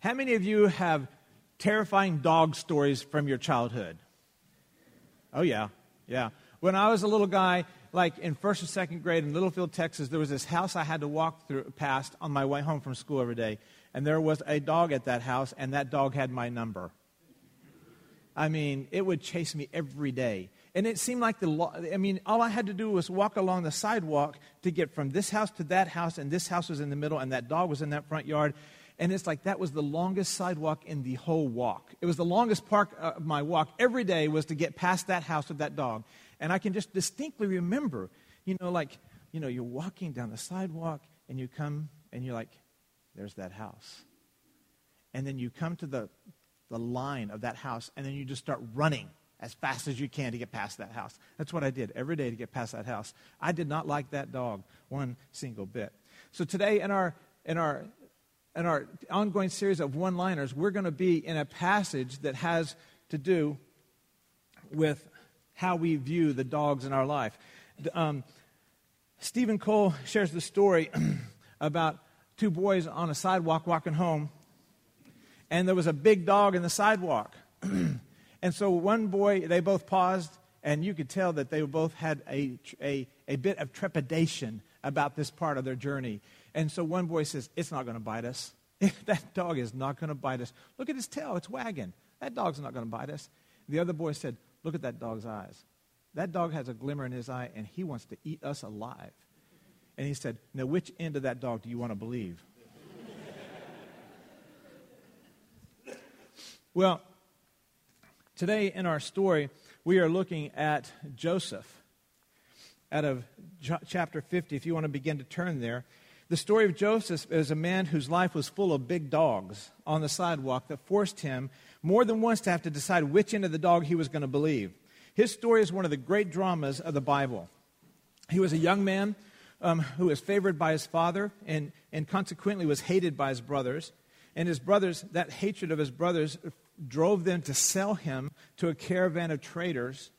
How many of you have terrifying dog stories from your childhood? Oh, yeah, yeah. When I was a little guy, like in first or second grade in Littlefield, Texas, there was this house I had to walk through past on my way home from school every day. And there was a dog at that house, and that dog had my number. I mean, it would chase me every day. And it seemed like the, I mean, all I had to do was walk along the sidewalk to get from this house to that house, and this house was in the middle, and that dog was in that front yard. And it's like that was the longest sidewalk in the whole walk. It was the longest part uh, of my walk every day was to get past that house with that dog. And I can just distinctly remember, you know, like, you know, you're walking down the sidewalk and you come and you're like, there's that house. And then you come to the, the line of that house and then you just start running as fast as you can to get past that house. That's what I did every day to get past that house. I did not like that dog one single bit. So today in our in our in our ongoing series of one-liners, we're going to be in a passage that has to do with how we view the dogs in our life. Um, Stephen Cole shares the story about two boys on a sidewalk walking home, and there was a big dog in the sidewalk. and so one boy, they both paused, and you could tell that they both had a, a, a bit of trepidation about this part of their journey. And so one boy says, It's not going to bite us. that dog is not going to bite us. Look at his tail, it's wagging. That dog's not going to bite us. The other boy said, Look at that dog's eyes. That dog has a glimmer in his eye, and he wants to eat us alive. And he said, Now, which end of that dog do you want to believe? well, today in our story, we are looking at Joseph out of chapter 50, if you want to begin to turn there. The story of Joseph is a man whose life was full of big dogs on the sidewalk that forced him more than once to have to decide which end of the dog he was going to believe. His story is one of the great dramas of the Bible. He was a young man um, who was favored by his father and, and consequently was hated by his brothers. And his brothers, that hatred of his brothers, drove them to sell him to a caravan of traders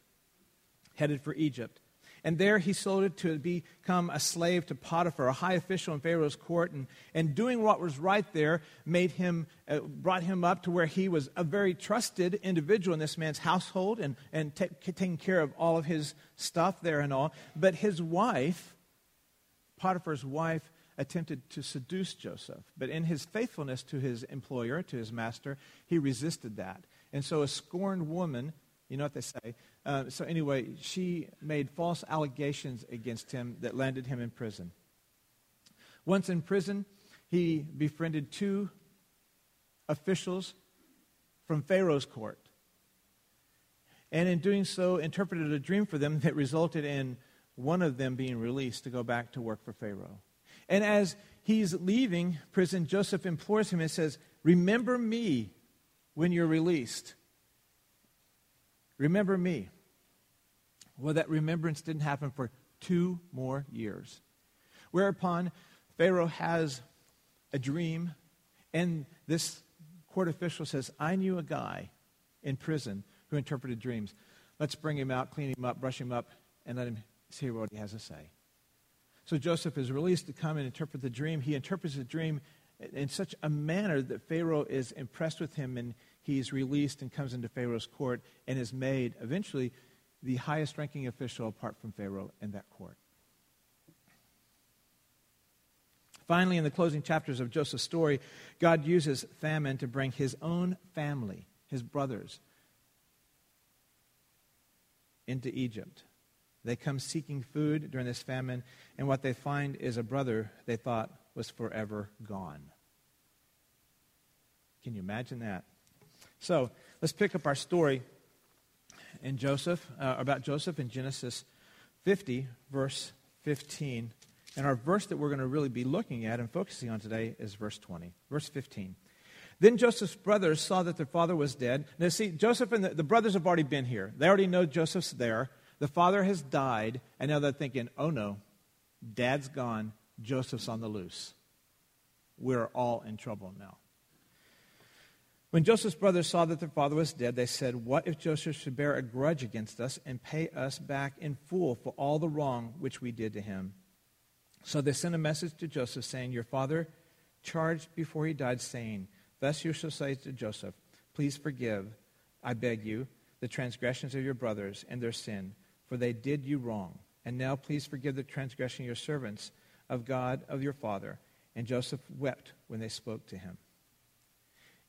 headed for Egypt. And there he sold it to become a slave to Potiphar, a high official in Pharaoh's court. And, and doing what was right there made him, uh, brought him up to where he was a very trusted individual in this man's household and, and t- taking care of all of his stuff there and all. But his wife, Potiphar's wife, attempted to seduce Joseph. But in his faithfulness to his employer, to his master, he resisted that. And so a scorned woman you know what they say? Uh, so, anyway, she made false allegations against him that landed him in prison. Once in prison, he befriended two officials from Pharaoh's court. And in doing so, interpreted a dream for them that resulted in one of them being released to go back to work for Pharaoh. And as he's leaving prison, Joseph implores him and says, Remember me when you're released. Remember me. Well, that remembrance didn't happen for two more years. Whereupon Pharaoh has a dream, and this court official says, I knew a guy in prison who interpreted dreams. Let's bring him out, clean him up, brush him up, and let him hear what he has to say. So Joseph is released to come and interpret the dream. He interprets the dream in such a manner that Pharaoh is impressed with him and he's released and comes into Pharaoh's court and is made eventually the highest ranking official apart from Pharaoh in that court. Finally, in the closing chapters of Joseph's story, God uses famine to bring his own family, his brothers, into Egypt. They come seeking food during this famine, and what they find is a brother they thought was forever gone. Can you imagine that? So let's pick up our story in Joseph, uh, about Joseph in Genesis 50, verse 15. And our verse that we're going to really be looking at and focusing on today is verse 20. Verse 15. Then Joseph's brothers saw that their father was dead. Now, see, Joseph and the, the brothers have already been here. They already know Joseph's there. The father has died, and now they're thinking, oh no, dad's gone, Joseph's on the loose. We're all in trouble now. When Joseph's brothers saw that their father was dead, they said, What if Joseph should bear a grudge against us and pay us back in full for all the wrong which we did to him? So they sent a message to Joseph saying, Your father charged before he died, saying, Thus you shall say to Joseph, Please forgive, I beg you, the transgressions of your brothers and their sin, for they did you wrong. And now please forgive the transgression of your servants of God of your father. And Joseph wept when they spoke to him.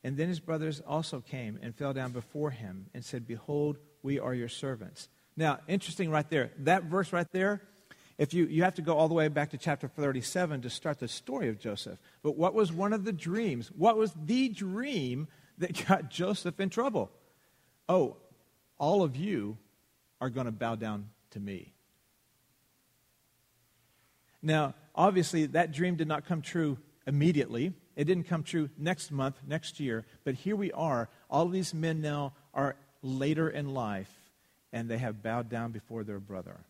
And then his brothers also came and fell down before him and said, Behold, we are your servants. Now, interesting right there. That verse right there, if you, you have to go all the way back to chapter 37 to start the story of Joseph. But what was one of the dreams? What was the dream that got Joseph in trouble? Oh, all of you are going to bow down to me. Now, obviously, that dream did not come true immediately. It didn't come true next month, next year. But here we are. All of these men now are later in life, and they have bowed down before their brother.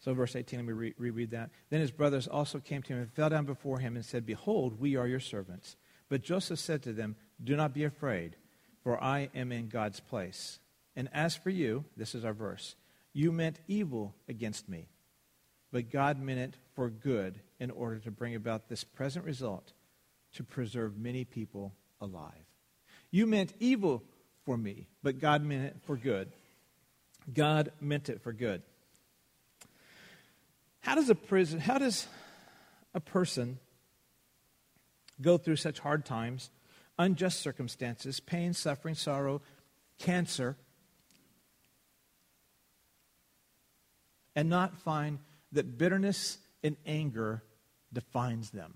So, verse 18, let me re- reread that. Then his brothers also came to him and fell down before him and said, Behold, we are your servants. But Joseph said to them, Do not be afraid, for I am in God's place. And as for you, this is our verse, you meant evil against me, but God meant it for good in order to bring about this present result to preserve many people alive. You meant evil for me, but God meant it for good. God meant it for good. How does a prison, how does a person go through such hard times, unjust circumstances, pain, suffering, sorrow, cancer, and not find that bitterness and anger defines them.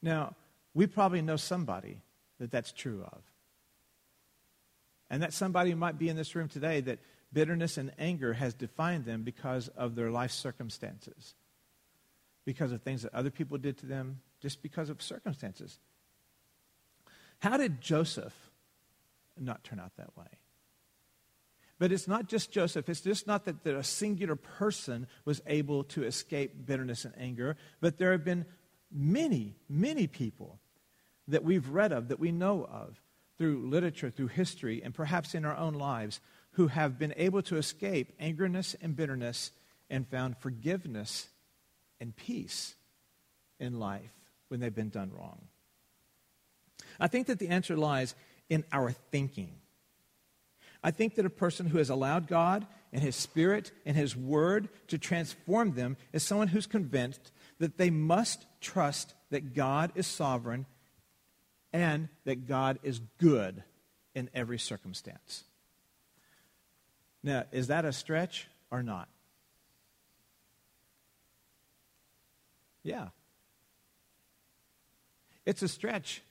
Now, we probably know somebody that that's true of. And that somebody might be in this room today that bitterness and anger has defined them because of their life circumstances, because of things that other people did to them, just because of circumstances. How did Joseph not turn out that way? But it's not just Joseph. It's just not that a singular person was able to escape bitterness and anger, but there have been many, many people that we've read of, that we know of, through literature, through history, and perhaps in our own lives, who have been able to escape angerness and bitterness and found forgiveness and peace in life when they've been done wrong. I think that the answer lies in our thinking. I think that a person who has allowed God and His Spirit and His Word to transform them is someone who's convinced that they must trust that God is sovereign and that God is good in every circumstance. Now, is that a stretch or not? Yeah. It's a stretch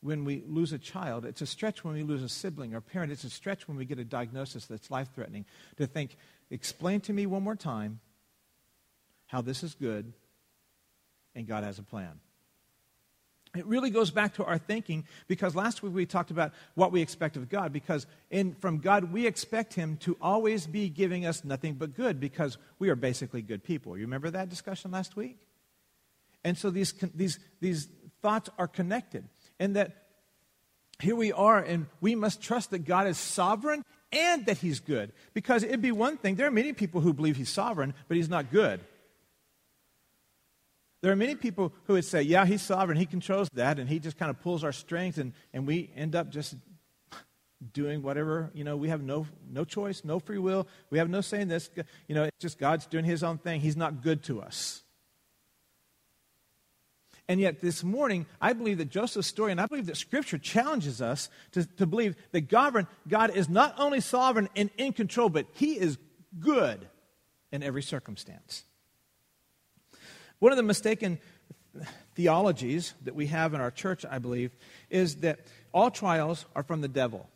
when we lose a child. It's a stretch when we lose a sibling or parent. It's a stretch when we get a diagnosis that's life threatening. To think, explain to me one more time how this is good and God has a plan. It really goes back to our thinking because last week we talked about what we expect of God. Because in, from God, we expect Him to always be giving us nothing but good because we are basically good people. You remember that discussion last week? And so these, these, these thoughts are connected. And that here we are, and we must trust that God is sovereign and that He's good. Because it'd be one thing, there are many people who believe He's sovereign, but He's not good. There are many people who would say, yeah, he's sovereign, he controls that, and he just kind of pulls our strings, and, and we end up just doing whatever, you know, we have no, no choice, no free will, we have no say in this. You know, it's just God's doing his own thing. He's not good to us. And yet, this morning, I believe that Joseph's story, and I believe that Scripture challenges us to, to believe that God, God is not only sovereign and in control, but He is good in every circumstance. One of the mistaken theologies that we have in our church, I believe, is that all trials are from the devil.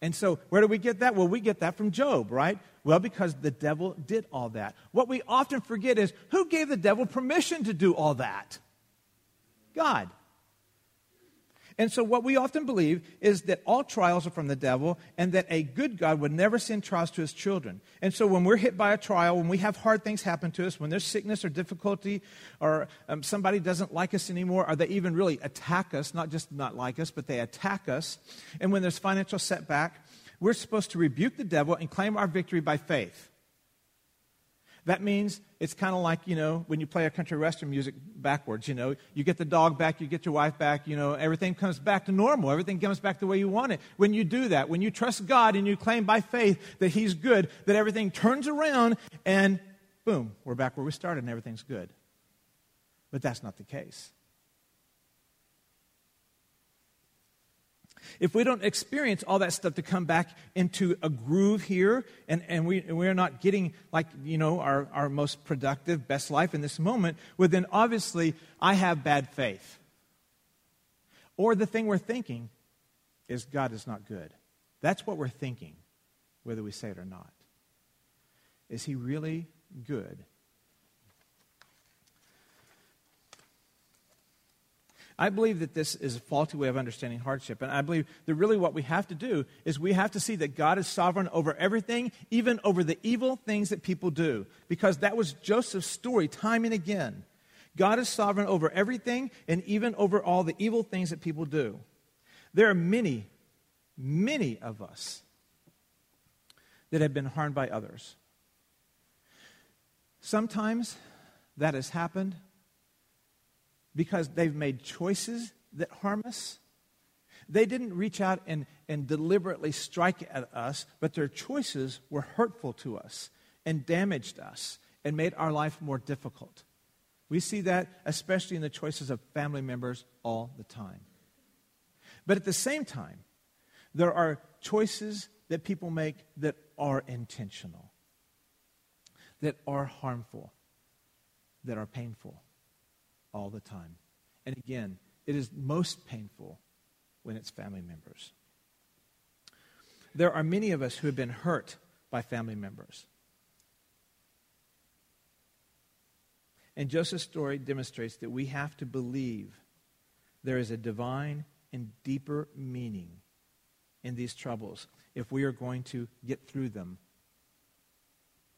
And so, where do we get that? Well, we get that from Job, right? Well, because the devil did all that. What we often forget is who gave the devil permission to do all that? God. And so, what we often believe is that all trials are from the devil and that a good God would never send trials to his children. And so, when we're hit by a trial, when we have hard things happen to us, when there's sickness or difficulty, or um, somebody doesn't like us anymore, or they even really attack us, not just not like us, but they attack us, and when there's financial setback, we're supposed to rebuke the devil and claim our victory by faith. That means it's kind of like, you know, when you play a country western music backwards, you know, you get the dog back, you get your wife back, you know, everything comes back to normal. Everything comes back the way you want it. When you do that, when you trust God and you claim by faith that He's good, that everything turns around and boom, we're back where we started and everything's good. But that's not the case. If we don't experience all that stuff to come back into a groove here, and, and we, we're not getting, like, you know, our, our most productive, best life in this moment, well, then obviously I have bad faith. Or the thing we're thinking is God is not good. That's what we're thinking, whether we say it or not. Is he really good? I believe that this is a faulty way of understanding hardship. And I believe that really what we have to do is we have to see that God is sovereign over everything, even over the evil things that people do. Because that was Joseph's story time and again. God is sovereign over everything and even over all the evil things that people do. There are many, many of us that have been harmed by others. Sometimes that has happened because they've made choices that harm us. They didn't reach out and, and deliberately strike at us, but their choices were hurtful to us and damaged us and made our life more difficult. We see that especially in the choices of family members all the time. But at the same time, there are choices that people make that are intentional, that are harmful, that are painful all the time. And again, it is most painful when it's family members. There are many of us who have been hurt by family members. And Joseph's story demonstrates that we have to believe there is a divine and deeper meaning in these troubles if we are going to get through them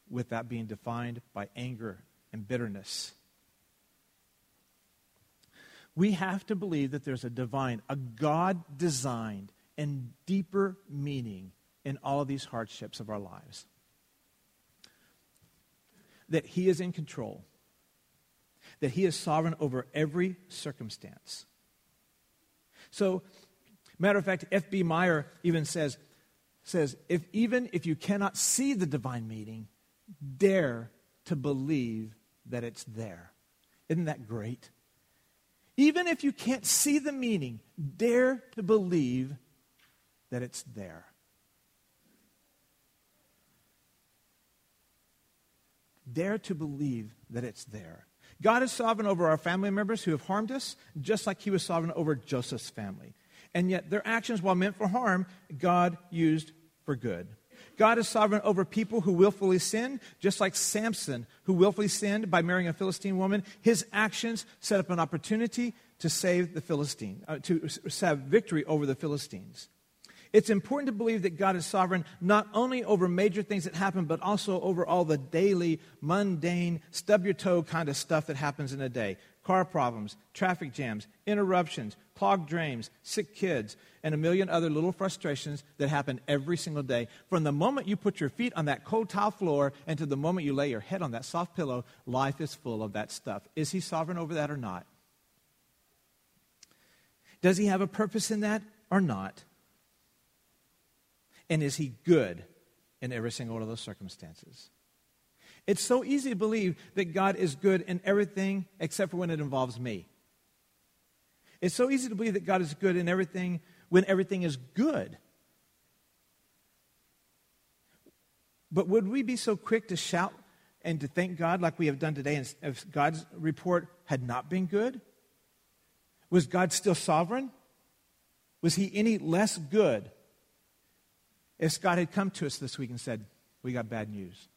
without being defined by anger and bitterness we have to believe that there's a divine, a God designed, and deeper meaning in all of these hardships of our lives. That He is in control, that He is sovereign over every circumstance. So, matter of fact, F.B. Meyer even says, says if even if you cannot see the divine meaning, dare to believe that it's there. Isn't that great? Even if you can't see the meaning, dare to believe that it's there. Dare to believe that it's there. God is sovereign over our family members who have harmed us, just like he was sovereign over Joseph's family. And yet, their actions, while meant for harm, God used for good. God is sovereign over people who willfully sin, just like Samson, who willfully sinned by marrying a Philistine woman. His actions set up an opportunity to save the Philistine, uh, to have victory over the Philistines. It's important to believe that God is sovereign not only over major things that happen, but also over all the daily, mundane, stub your toe kind of stuff that happens in a day car problems, traffic jams, interruptions, clogged drains, sick kids, and a million other little frustrations that happen every single day. From the moment you put your feet on that cold tile floor and to the moment you lay your head on that soft pillow, life is full of that stuff. Is he sovereign over that or not? Does he have a purpose in that or not? And is he good in every single one of those circumstances? It's so easy to believe that God is good in everything except for when it involves me. It's so easy to believe that God is good in everything when everything is good. But would we be so quick to shout and to thank God like we have done today if God's report had not been good? Was God still sovereign? Was he any less good if Scott had come to us this week and said, We got bad news?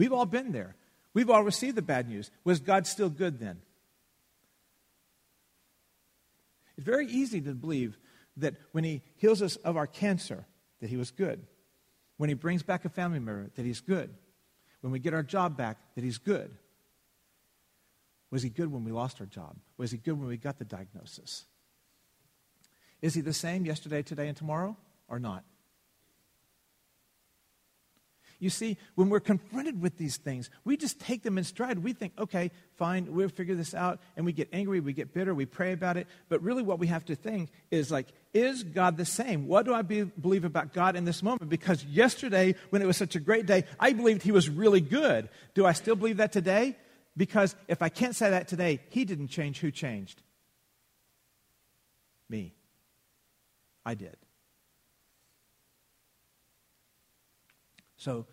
We've all been there. We've all received the bad news. Was God still good then? It's very easy to believe that when he heals us of our cancer, that he was good. When he brings back a family member, that he's good. When we get our job back, that he's good. Was he good when we lost our job? Was he good when we got the diagnosis? Is he the same yesterday, today, and tomorrow, or not? You see, when we're confronted with these things, we just take them in stride. We think, okay, fine, we'll figure this out. And we get angry, we get bitter, we pray about it. But really, what we have to think is like, is God the same? What do I be, believe about God in this moment? Because yesterday, when it was such a great day, I believed He was really good. Do I still believe that today? Because if I can't say that today, He didn't change. Who changed? Me. I did. So,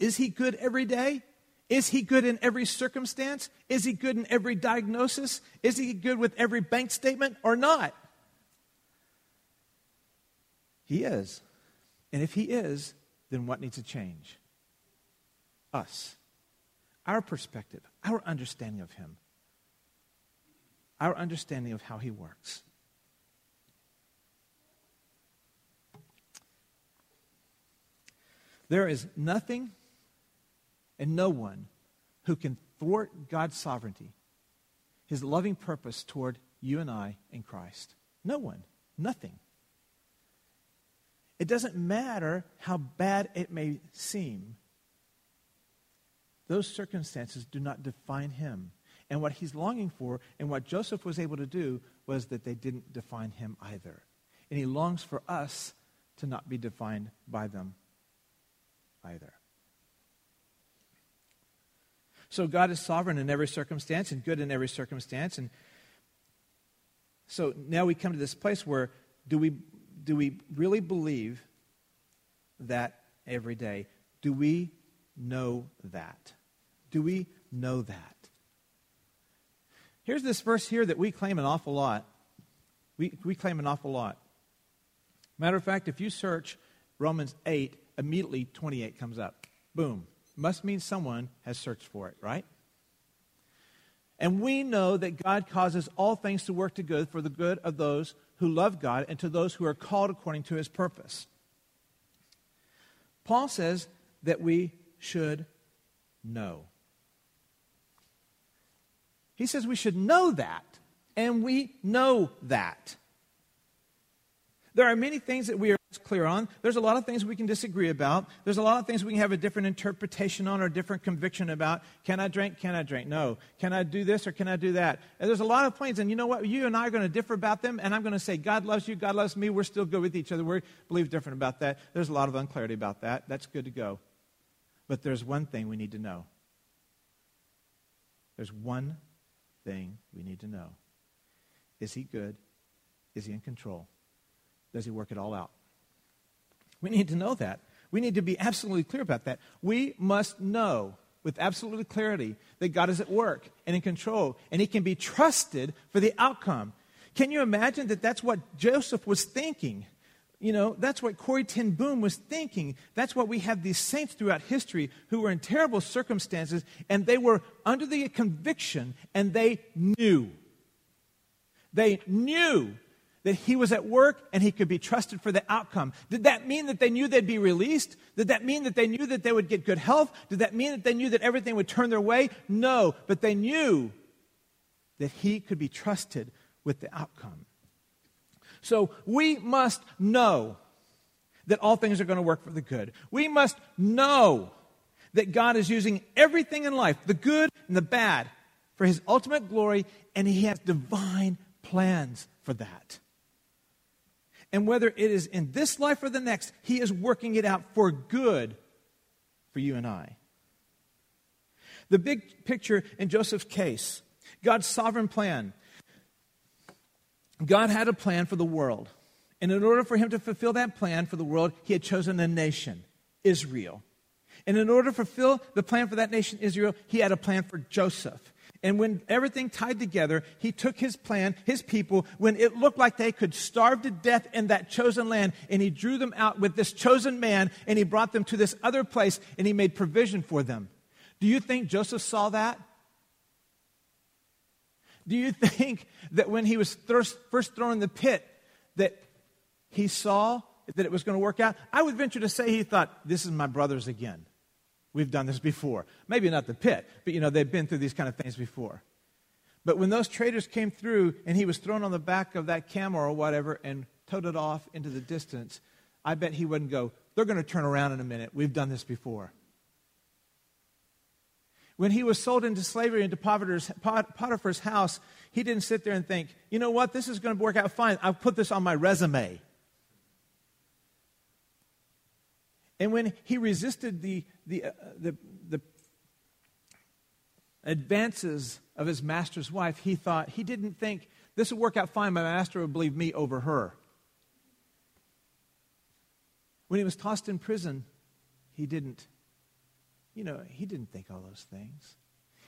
is he good every day? Is he good in every circumstance? Is he good in every diagnosis? Is he good with every bank statement or not? He is. And if he is, then what needs to change? Us. Our perspective, our understanding of him, our understanding of how he works. There is nothing and no one who can thwart God's sovereignty, his loving purpose toward you and I in Christ. No one. Nothing. It doesn't matter how bad it may seem. Those circumstances do not define him. And what he's longing for and what Joseph was able to do was that they didn't define him either. And he longs for us to not be defined by them either. So God is sovereign in every circumstance and good in every circumstance. And so now we come to this place where do we, do we really believe that every day? Do we know that? Do we know that? Here's this verse here that we claim an awful lot. We, we claim an awful lot. Matter of fact, if you search Romans 8, immediately 28 comes up. Boom. Must mean someone has searched for it, right? And we know that God causes all things to work to good for the good of those who love God and to those who are called according to his purpose. Paul says that we should know. He says we should know that, and we know that. There are many things that we are clear on. There's a lot of things we can disagree about. There's a lot of things we can have a different interpretation on or different conviction about. Can I drink? Can I drink? No. Can I do this or can I do that? And there's a lot of points, and you know what? You and I are going to differ about them, and I'm going to say, God loves you, God loves me. We're still good with each other. We believe different about that. There's a lot of unclarity about that. That's good to go. But there's one thing we need to know. There's one thing we need to know. Is he good? Is he in control? Does he work it all out? We need to know that. We need to be absolutely clear about that. We must know with absolute clarity that God is at work and in control, and he can be trusted for the outcome. Can you imagine that that's what Joseph was thinking? You know, that's what Corrie ten Boom was thinking. That's what we have these saints throughout history who were in terrible circumstances, and they were under the conviction, and they knew. They knew that he was at work and he could be trusted for the outcome. Did that mean that they knew they'd be released? Did that mean that they knew that they would get good health? Did that mean that they knew that everything would turn their way? No, but they knew that he could be trusted with the outcome. So we must know that all things are going to work for the good. We must know that God is using everything in life, the good and the bad, for his ultimate glory, and he has divine plans for that. And whether it is in this life or the next, He is working it out for good for you and I. The big picture in Joseph's case God's sovereign plan. God had a plan for the world. And in order for him to fulfill that plan for the world, he had chosen a nation, Israel. And in order to fulfill the plan for that nation, Israel, he had a plan for Joseph. And when everything tied together, he took his plan, his people, when it looked like they could starve to death in that chosen land, and he drew them out with this chosen man, and he brought them to this other place, and he made provision for them. Do you think Joseph saw that? Do you think that when he was first thrown in the pit, that he saw that it was going to work out? I would venture to say he thought, this is my brothers again. We've done this before. Maybe not the pit, but you know, they've been through these kind of things before. But when those traders came through and he was thrown on the back of that camel or whatever and towed it off into the distance, I bet he wouldn't go, they're going to turn around in a minute. We've done this before. When he was sold into slavery into Potiphar's house, he didn't sit there and think, you know what, this is going to work out fine. I'll put this on my resume. And when he resisted the, the, uh, the, the advances of his master's wife, he thought, he didn't think, this would work out fine. My master would believe me over her. When he was tossed in prison, he didn't, you know, he didn't think all those things.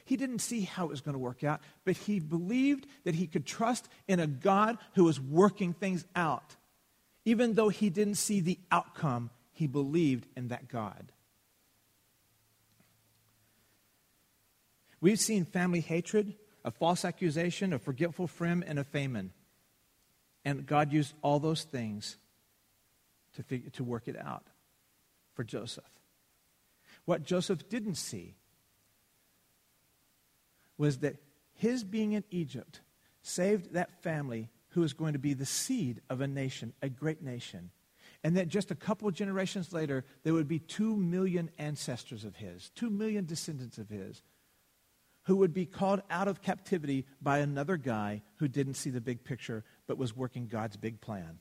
He didn't see how it was going to work out, but he believed that he could trust in a God who was working things out. Even though he didn't see the outcome, he believed in that God. We've seen family hatred, a false accusation, a forgetful friend, and a famine. And God used all those things to, figure, to work it out for Joseph. What Joseph didn't see was that his being in Egypt saved that family who was going to be the seed of a nation, a great nation. And that just a couple generations later, there would be two million ancestors of his, two million descendants of his, who would be called out of captivity by another guy who didn't see the big picture but was working God's big plan.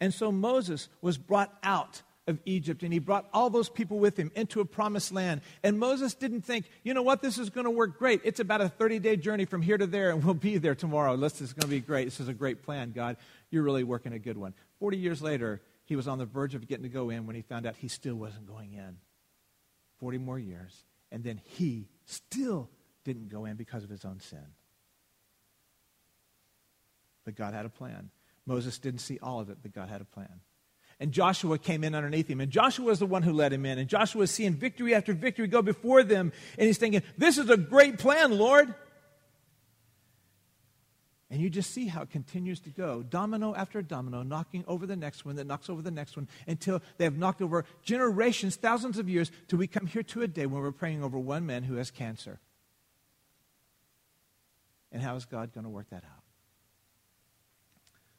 And so Moses was brought out of Egypt and he brought all those people with him into a promised land. And Moses didn't think, you know what, this is going to work great. It's about a 30 day journey from here to there and we'll be there tomorrow. This is going to be great. This is a great plan, God. You're really working a good one. 40 years later, he was on the verge of getting to go in when he found out he still wasn't going in. 40 more years. And then he still didn't go in because of his own sin. But God had a plan. Moses didn't see all of it, but God had a plan. And Joshua came in underneath him. And Joshua was the one who led him in. And Joshua is seeing victory after victory go before them. And he's thinking, This is a great plan, Lord. And you just see how it continues to go, domino after domino, knocking over the next one that knocks over the next one until they have knocked over generations, thousands of years, till we come here to a day when we're praying over one man who has cancer. And how is God going to work that out?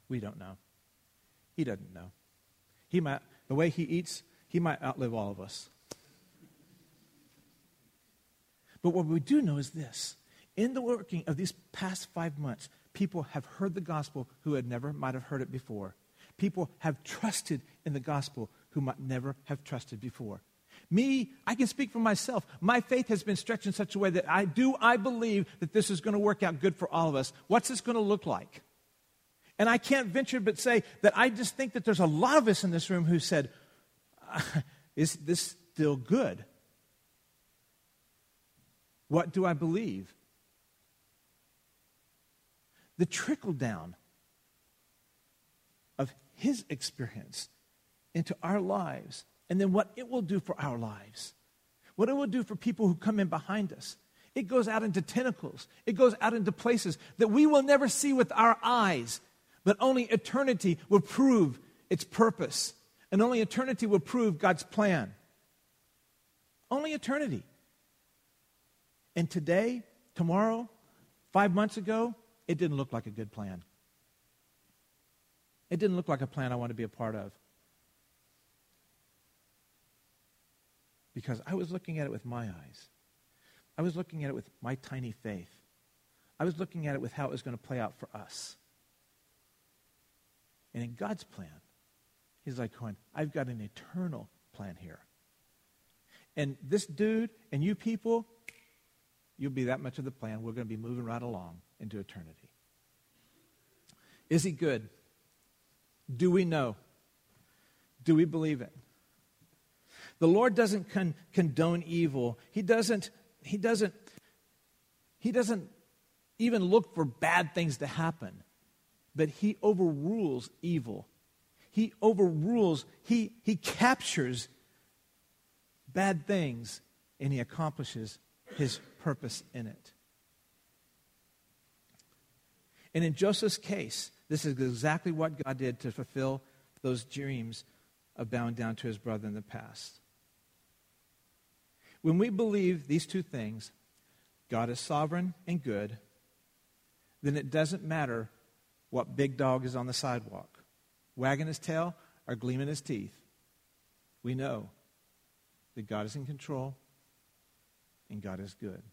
We don't know. He doesn't know. He might, the way he eats, he might outlive all of us. But what we do know is this in the working of these past five months, people have heard the gospel who had never might have heard it before. People have trusted in the gospel who might never have trusted before. Me, I can speak for myself. My faith has been stretched in such a way that I do, I believe that this is going to work out good for all of us. What's this going to look like? And I can't venture but say that I just think that there's a lot of us in this room who said, Is this still good? What do I believe? the trickle down of his experience into our lives, and then what it will do for our lives, what it will do for people who come in behind us. It goes out into tentacles, it goes out into places that we will never see with our eyes, but only eternity will prove its purpose, and only eternity will prove God's plan. Only eternity. And today, tomorrow, five months ago, it didn't look like a good plan. It didn't look like a plan I want to be a part of. Because I was looking at it with my eyes. I was looking at it with my tiny faith. I was looking at it with how it was going to play out for us. And in God's plan, He's like going, I've got an eternal plan here. And this dude and you people, you'll be that much of the plan. We're going to be moving right along into eternity. Is he good? Do we know? Do we believe it? The Lord doesn't con- condone evil. He doesn't, he doesn't, he doesn't even look for bad things to happen, but he overrules evil. He overrules, he, he captures bad things and he accomplishes his purpose in it. And in Joseph's case, this is exactly what God did to fulfill those dreams of bowing down to his brother in the past. When we believe these two things, God is sovereign and good, then it doesn't matter what big dog is on the sidewalk, wagging his tail or gleaming his teeth. We know that God is in control and God is good.